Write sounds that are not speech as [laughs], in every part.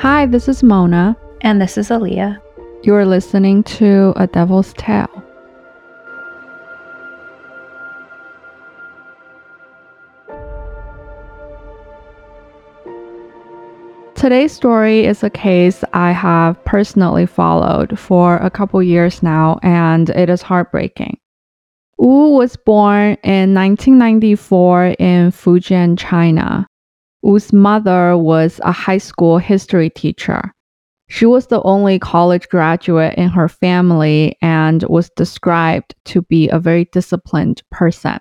Hi, this is Mona. And this is Aaliyah. You're listening to A Devil's Tale. Today's story is a case I have personally followed for a couple years now, and it is heartbreaking. Wu was born in 1994 in Fujian, China. Wu's mother was a high school history teacher. She was the only college graduate in her family and was described to be a very disciplined person.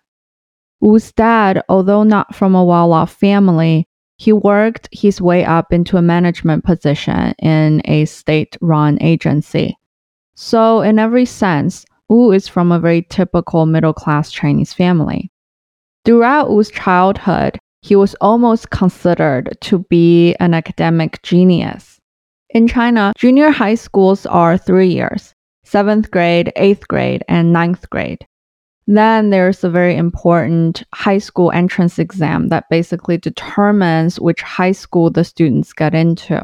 Wu's dad, although not from a well off family, he worked his way up into a management position in a state run agency. So, in every sense, Wu is from a very typical middle class Chinese family. Throughout Wu's childhood, he was almost considered to be an academic genius. In China, junior high schools are three years seventh grade, eighth grade, and ninth grade. Then there's a very important high school entrance exam that basically determines which high school the students get into.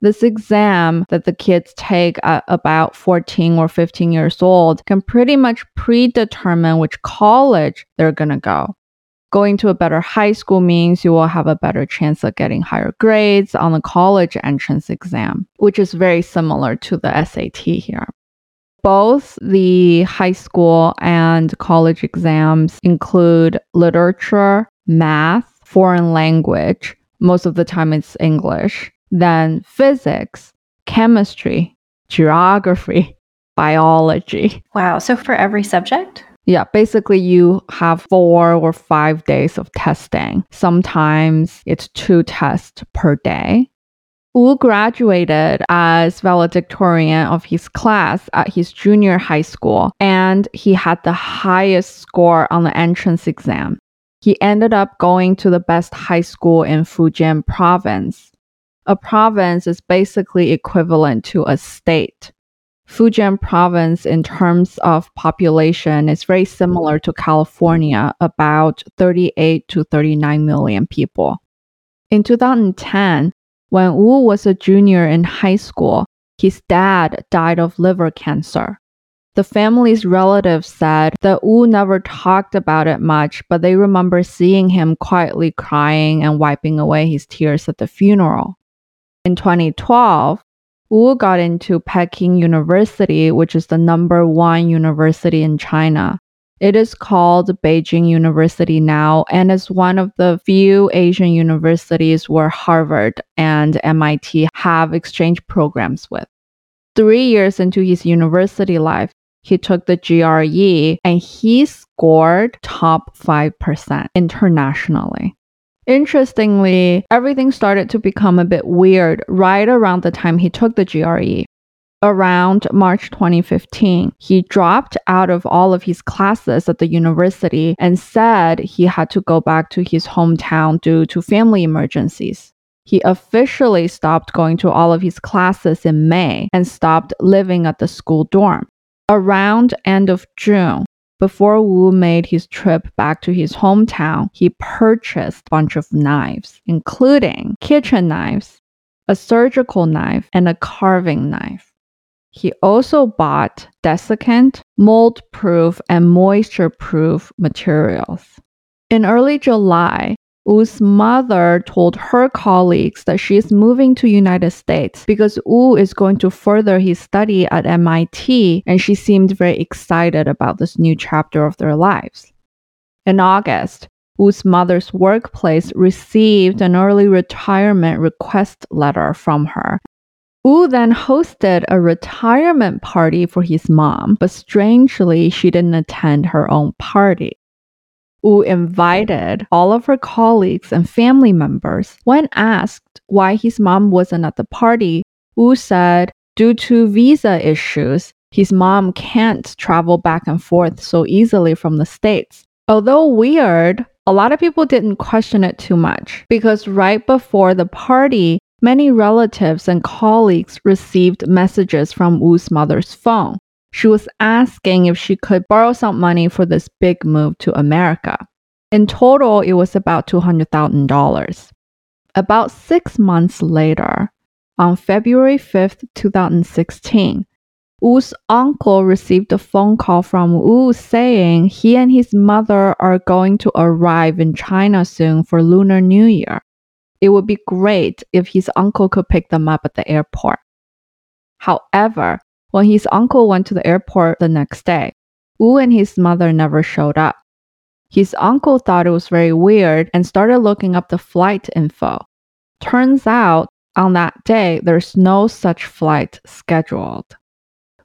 This exam that the kids take at about 14 or 15 years old can pretty much predetermine which college they're going to go. Going to a better high school means you will have a better chance of getting higher grades on the college entrance exam, which is very similar to the SAT here. Both the high school and college exams include literature, math, foreign language. Most of the time it's English. Then physics, chemistry, geography, biology. Wow. So for every subject? Yeah, basically, you have four or five days of testing. Sometimes it's two tests per day. Wu graduated as valedictorian of his class at his junior high school, and he had the highest score on the entrance exam. He ended up going to the best high school in Fujian province. A province is basically equivalent to a state. Fujian province, in terms of population, is very similar to California, about 38 to 39 million people. In 2010, when Wu was a junior in high school, his dad died of liver cancer. The family's relatives said that Wu never talked about it much, but they remember seeing him quietly crying and wiping away his tears at the funeral. In 2012, Wu got into Peking University, which is the number one university in China. It is called Beijing University now and is one of the few Asian universities where Harvard and MIT have exchange programs with. Three years into his university life, he took the GRE and he scored top 5% internationally. Interestingly, everything started to become a bit weird right around the time he took the GRE around March 2015, he dropped out of all of his classes at the university and said he had to go back to his hometown due to family emergencies. He officially stopped going to all of his classes in May and stopped living at the school dorm. Around end of June, before Wu made his trip back to his hometown, he purchased a bunch of knives, including kitchen knives, a surgical knife, and a carving knife. He also bought desiccant, mold proof, and moisture proof materials. In early July, Wu's mother told her colleagues that she is moving to United States because Wu is going to further his study at MIT and she seemed very excited about this new chapter of their lives. In August, Wu's mother's workplace received an early retirement request letter from her Wu then hosted a retirement party for his mom, but strangely, she didn't attend her own party. Wu invited all of her colleagues and family members. When asked why his mom wasn't at the party, Wu said, due to visa issues, his mom can't travel back and forth so easily from the States. Although weird, a lot of people didn't question it too much because right before the party, Many relatives and colleagues received messages from Wu's mother's phone. She was asking if she could borrow some money for this big move to America. In total, it was about $200,000. About six months later, On February 5th, 2016, Wu's uncle received a phone call from Wu saying he and his mother are going to arrive in China soon for Lunar New Year. It would be great if his uncle could pick them up at the airport. However, when his uncle went to the airport the next day, Wu and his mother never showed up. His uncle thought it was very weird and started looking up the flight info. Turns out, on that day, there's no such flight scheduled.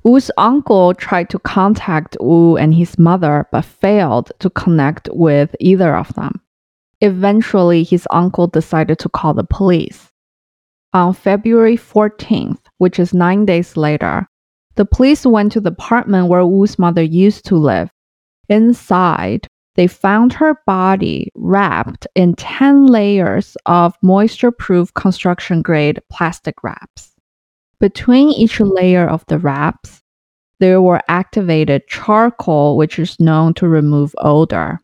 Wu's uncle tried to contact Wu and his mother but failed to connect with either of them. Eventually, his uncle decided to call the police. On February 14th, which is nine days later, the police went to the apartment where Wu's mother used to live. Inside, they found her body wrapped in 10 layers of moisture proof construction grade plastic wraps. Between each layer of the wraps, there were activated charcoal, which is known to remove odor.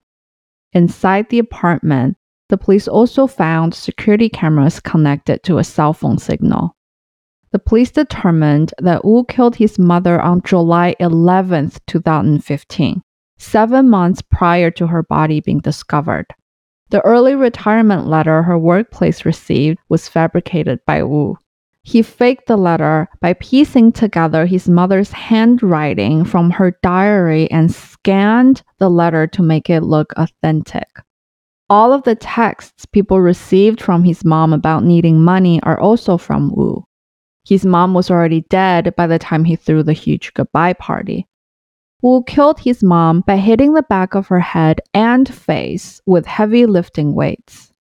Inside the apartment, the police also found security cameras connected to a cell phone signal. The police determined that Wu killed his mother on July 11, 2015 seven months prior to her body being discovered. The early retirement letter her workplace received was fabricated by Wu. He faked the letter by piecing together his mother's handwriting from her diary and scanned the letter to make it look authentic. All of the texts people received from his mom about needing money are also from Wu. His mom was already dead by the time he threw the huge goodbye party. Wu killed his mom by hitting the back of her head and face with heavy lifting weights.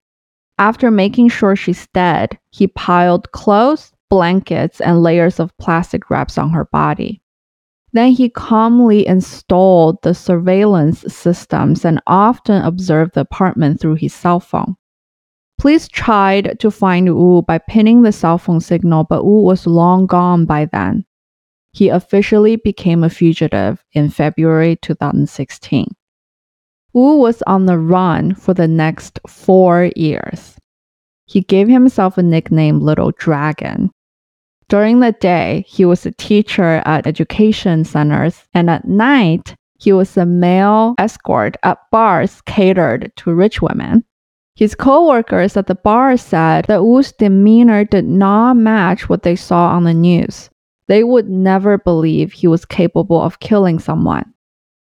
After making sure she's dead, he piled clothes, blankets, and layers of plastic wraps on her body. Then he calmly installed the surveillance systems and often observed the apartment through his cell phone. Police tried to find Wu by pinning the cell phone signal, but Wu was long gone by then. He officially became a fugitive in February 2016. Wu was on the run for the next four years. He gave himself a nickname Little Dragon. During the day, he was a teacher at education centers, and at night, he was a male escort at bars catered to rich women. His co-workers at the bar said that Wu's demeanor did not match what they saw on the news. They would never believe he was capable of killing someone.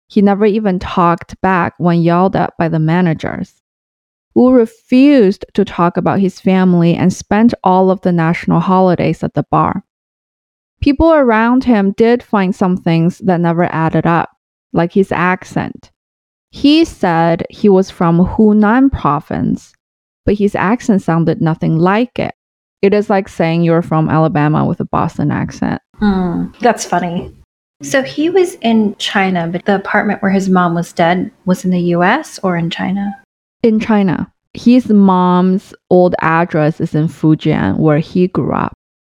He never even talked back when yelled at by the managers. Wu refused to talk about his family and spent all of the national holidays at the bar. People around him did find some things that never added up, like his accent. He said he was from Hunan province, but his accent sounded nothing like it. It is like saying you're from Alabama with a Boston accent. Mm, that's funny. So he was in China, but the apartment where his mom was dead was in the US or in China? In China. His mom's old address is in Fujian, where he grew up.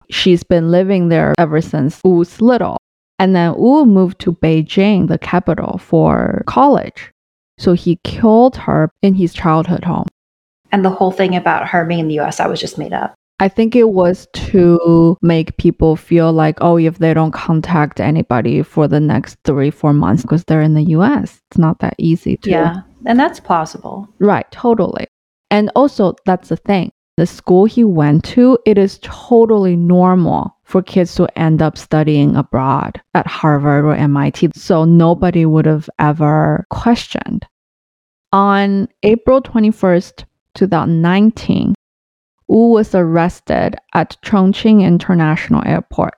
She's been living there ever since Wu's little. And then Wu moved to Beijing, the capital, for college. So he killed her in his childhood home. And the whole thing about her being in the US, I was just made up. I think it was to make people feel like, oh, if they don't contact anybody for the next three, four months because they're in the US, it's not that easy to. Yeah. And that's plausible. Right, totally. And also, that's the thing. The school he went to, it is totally normal for kids to end up studying abroad at Harvard or MIT. So nobody would have ever questioned. On April 21st, 2019, Wu was arrested at Chongqing International Airport.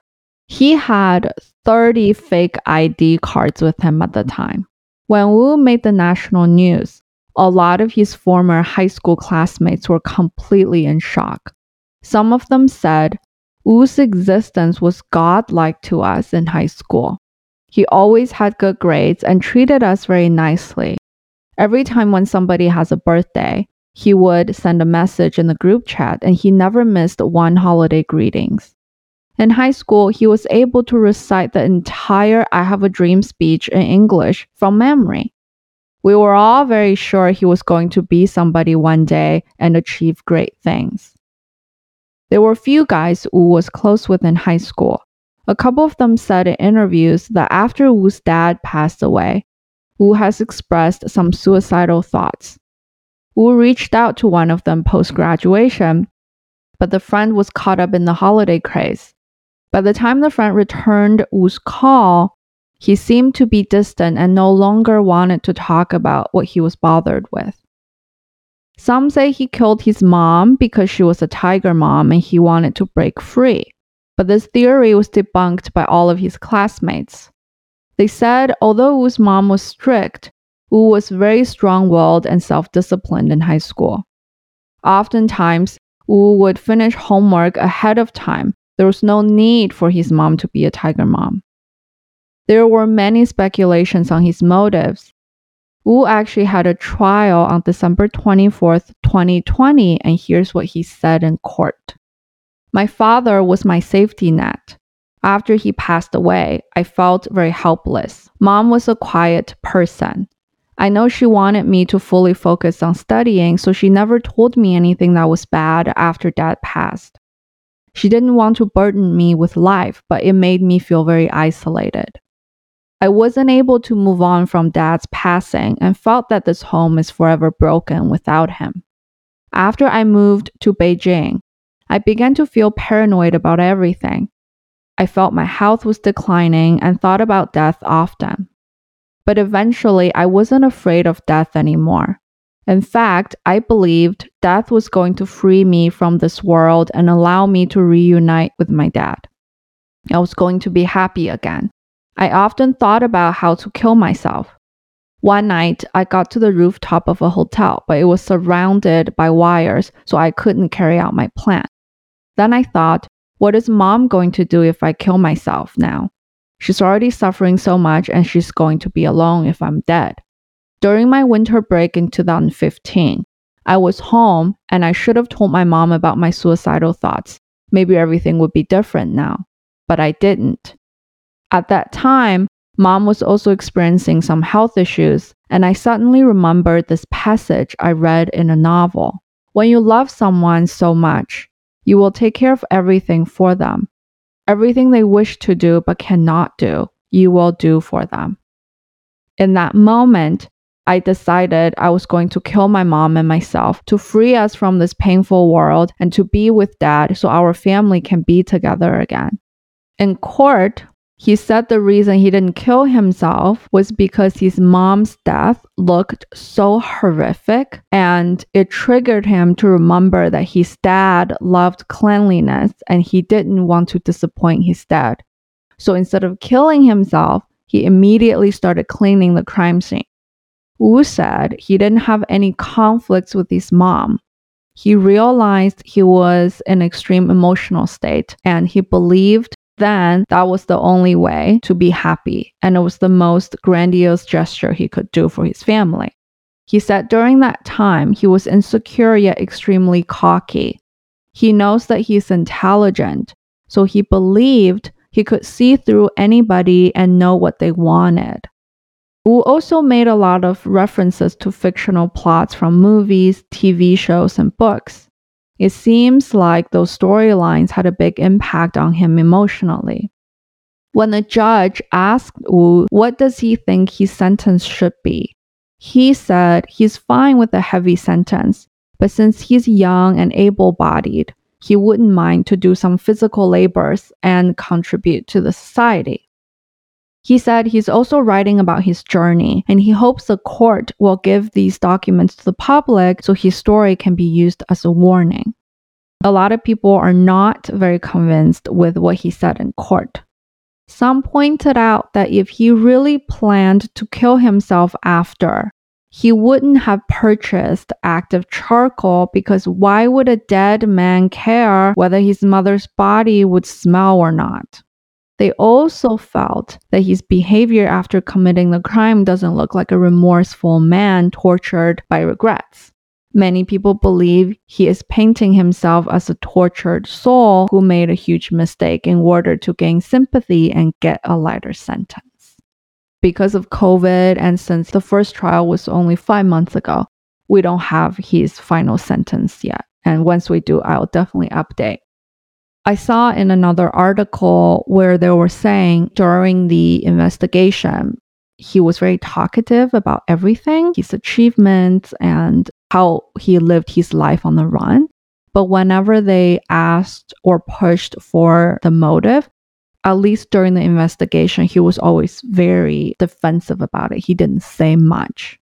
He had 30 fake ID cards with him at the time. When Wu made the national news, a lot of his former high school classmates were completely in shock. Some of them said, Wu's existence was godlike to us in high school. He always had good grades and treated us very nicely. Every time when somebody has a birthday, he would send a message in the group chat and he never missed one holiday greetings. In high school, he was able to recite the entire I Have a Dream speech in English from memory. We were all very sure he was going to be somebody one day and achieve great things. There were a few guys Wu was close with in high school. A couple of them said in interviews that after Wu's dad passed away, Wu has expressed some suicidal thoughts. Wu reached out to one of them post graduation, but the friend was caught up in the holiday craze. By the time the friend returned Wu's call, he seemed to be distant and no longer wanted to talk about what he was bothered with. Some say he killed his mom because she was a tiger mom and he wanted to break free. But this theory was debunked by all of his classmates. They said although Wu's mom was strict, Wu was very strong willed and self disciplined in high school. Oftentimes, Wu would finish homework ahead of time. There was no need for his mom to be a tiger mom. There were many speculations on his motives. Wu actually had a trial on December 24th, 2020, and here's what he said in court. My father was my safety net. After he passed away, I felt very helpless. Mom was a quiet person. I know she wanted me to fully focus on studying, so she never told me anything that was bad after dad passed. She didn't want to burden me with life, but it made me feel very isolated. I wasn't able to move on from dad's passing and felt that this home is forever broken without him. After I moved to Beijing, I began to feel paranoid about everything. I felt my health was declining and thought about death often. But eventually, I wasn't afraid of death anymore. In fact, I believed death was going to free me from this world and allow me to reunite with my dad. I was going to be happy again. I often thought about how to kill myself. One night, I got to the rooftop of a hotel, but it was surrounded by wires, so I couldn't carry out my plan. Then I thought, what is mom going to do if I kill myself now? She's already suffering so much and she's going to be alone if I'm dead. During my winter break in 2015, I was home and I should have told my mom about my suicidal thoughts. Maybe everything would be different now, but I didn't. At that time, mom was also experiencing some health issues, and I suddenly remembered this passage I read in a novel. When you love someone so much, you will take care of everything for them. Everything they wish to do but cannot do, you will do for them. In that moment, I decided I was going to kill my mom and myself to free us from this painful world and to be with dad so our family can be together again. In court, he said the reason he didn't kill himself was because his mom's death looked so horrific and it triggered him to remember that his dad loved cleanliness and he didn't want to disappoint his dad. So instead of killing himself, he immediately started cleaning the crime scene. Wu said he didn't have any conflicts with his mom. He realized he was in extreme emotional state and he believed then that was the only way to be happy, and it was the most grandiose gesture he could do for his family. He said during that time, he was insecure yet extremely cocky. He knows that he's intelligent, so he believed he could see through anybody and know what they wanted. Wu also made a lot of references to fictional plots from movies, TV shows, and books. It seems like those storylines had a big impact on him emotionally. When the judge asked Wu what does he think his sentence should be, he said he's fine with a heavy sentence, but since he's young and able-bodied, he wouldn't mind to do some physical labors and contribute to the society. He said he's also writing about his journey and he hopes the court will give these documents to the public so his story can be used as a warning. A lot of people are not very convinced with what he said in court. Some pointed out that if he really planned to kill himself after, he wouldn't have purchased active charcoal because why would a dead man care whether his mother's body would smell or not? They also felt that his behavior after committing the crime doesn't look like a remorseful man tortured by regrets. Many people believe he is painting himself as a tortured soul who made a huge mistake in order to gain sympathy and get a lighter sentence. Because of COVID, and since the first trial was only five months ago, we don't have his final sentence yet. And once we do, I'll definitely update. I saw in another article where they were saying during the investigation, he was very talkative about everything, his achievements, and how he lived his life on the run. But whenever they asked or pushed for the motive, at least during the investigation, he was always very defensive about it. He didn't say much.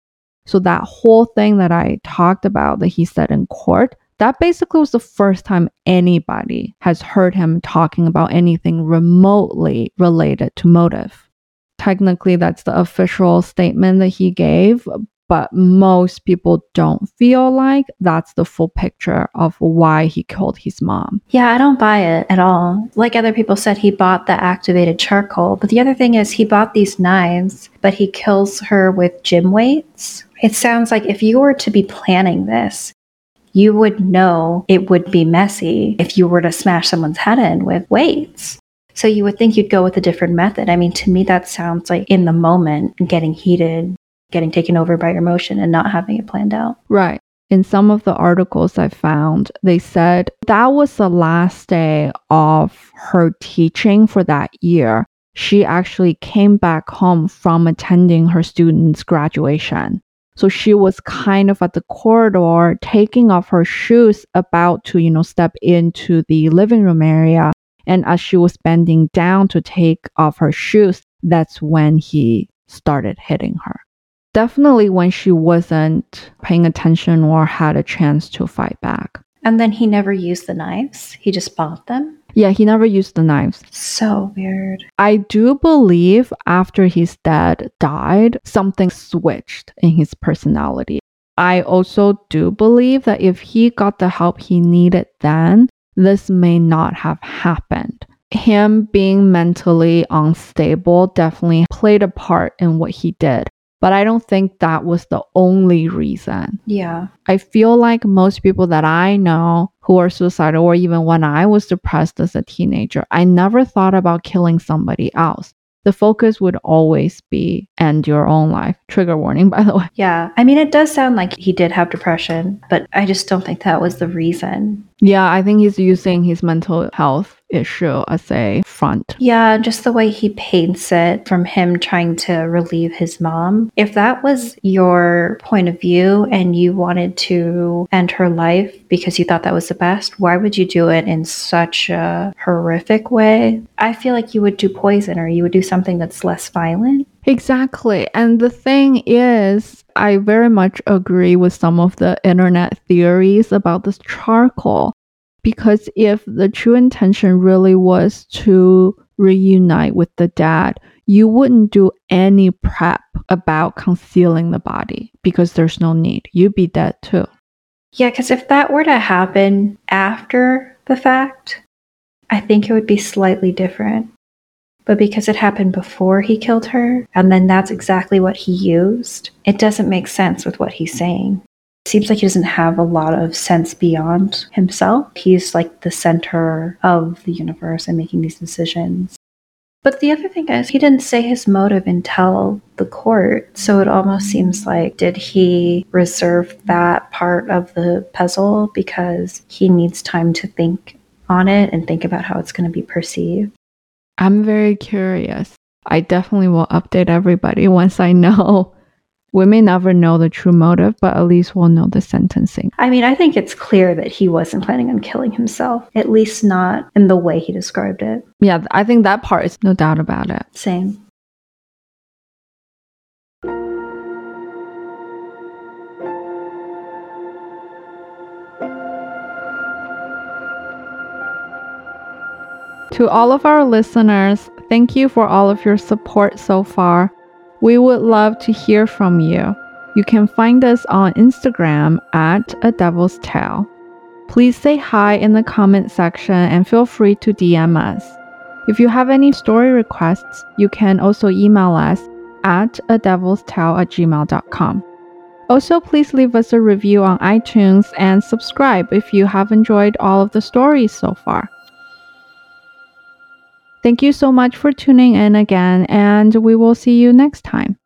So that whole thing that I talked about that he said in court, that basically was the first time anybody has heard him talking about anything remotely related to motive. Technically, that's the official statement that he gave, but most people don't feel like that's the full picture of why he killed his mom. Yeah, I don't buy it at all. Like other people said, he bought the activated charcoal. But the other thing is, he bought these knives, but he kills her with gym weights. It sounds like if you were to be planning this, you would know it would be messy if you were to smash someone's head in with weights. So you would think you'd go with a different method. I mean, to me, that sounds like in the moment, getting heated, getting taken over by your emotion and not having it planned out. Right. In some of the articles I found, they said that was the last day of her teaching for that year. She actually came back home from attending her students' graduation. So she was kind of at the corridor, taking off her shoes, about to, you know, step into the living room area. And as she was bending down to take off her shoes, that's when he started hitting her definitely when she wasn't paying attention or had a chance to fight back. And then he never used the knives, he just bought them. Yeah, he never used the knives. So weird. I do believe after his dad died, something switched in his personality. I also do believe that if he got the help he needed then, this may not have happened. Him being mentally unstable definitely played a part in what he did. But I don't think that was the only reason. Yeah. I feel like most people that I know who are suicidal, or even when I was depressed as a teenager, I never thought about killing somebody else. The focus would always be end your own life. Trigger warning, [laughs] by the way. Yeah. I mean, it does sound like he did have depression, but I just don't think that was the reason. Yeah, I think he's using his mental health issue as a front. Yeah, just the way he paints it from him trying to relieve his mom. If that was your point of view and you wanted to end her life because you thought that was the best, why would you do it in such a horrific way? I feel like you would do poison or you would do something that's less violent. Exactly. And the thing is, I very much agree with some of the internet theories about this charcoal. Because if the true intention really was to reunite with the dad, you wouldn't do any prep about concealing the body because there's no need. You'd be dead too. Yeah, because if that were to happen after the fact, I think it would be slightly different. But because it happened before he killed her, and then that's exactly what he used, it doesn't make sense with what he's saying. It seems like he doesn't have a lot of sense beyond himself. He's like the center of the universe and making these decisions. But the other thing is, he didn't say his motive until the court. So it almost seems like, did he reserve that part of the puzzle because he needs time to think on it and think about how it's going to be perceived? I'm very curious. I definitely will update everybody [laughs] once I know. We may never know the true motive, but at least we'll know the sentencing. I mean, I think it's clear that he wasn't planning on killing himself, at least not in the way he described it. Yeah, I think that part is no doubt about it. Same. To all of our listeners, thank you for all of your support so far. We would love to hear from you. You can find us on Instagram at A Devil's Tale. Please say hi in the comment section and feel free to DM us. If you have any story requests, you can also email us at a devil's tale at gmail.com. Also, please leave us a review on iTunes and subscribe if you have enjoyed all of the stories so far. Thank you so much for tuning in again, and we will see you next time.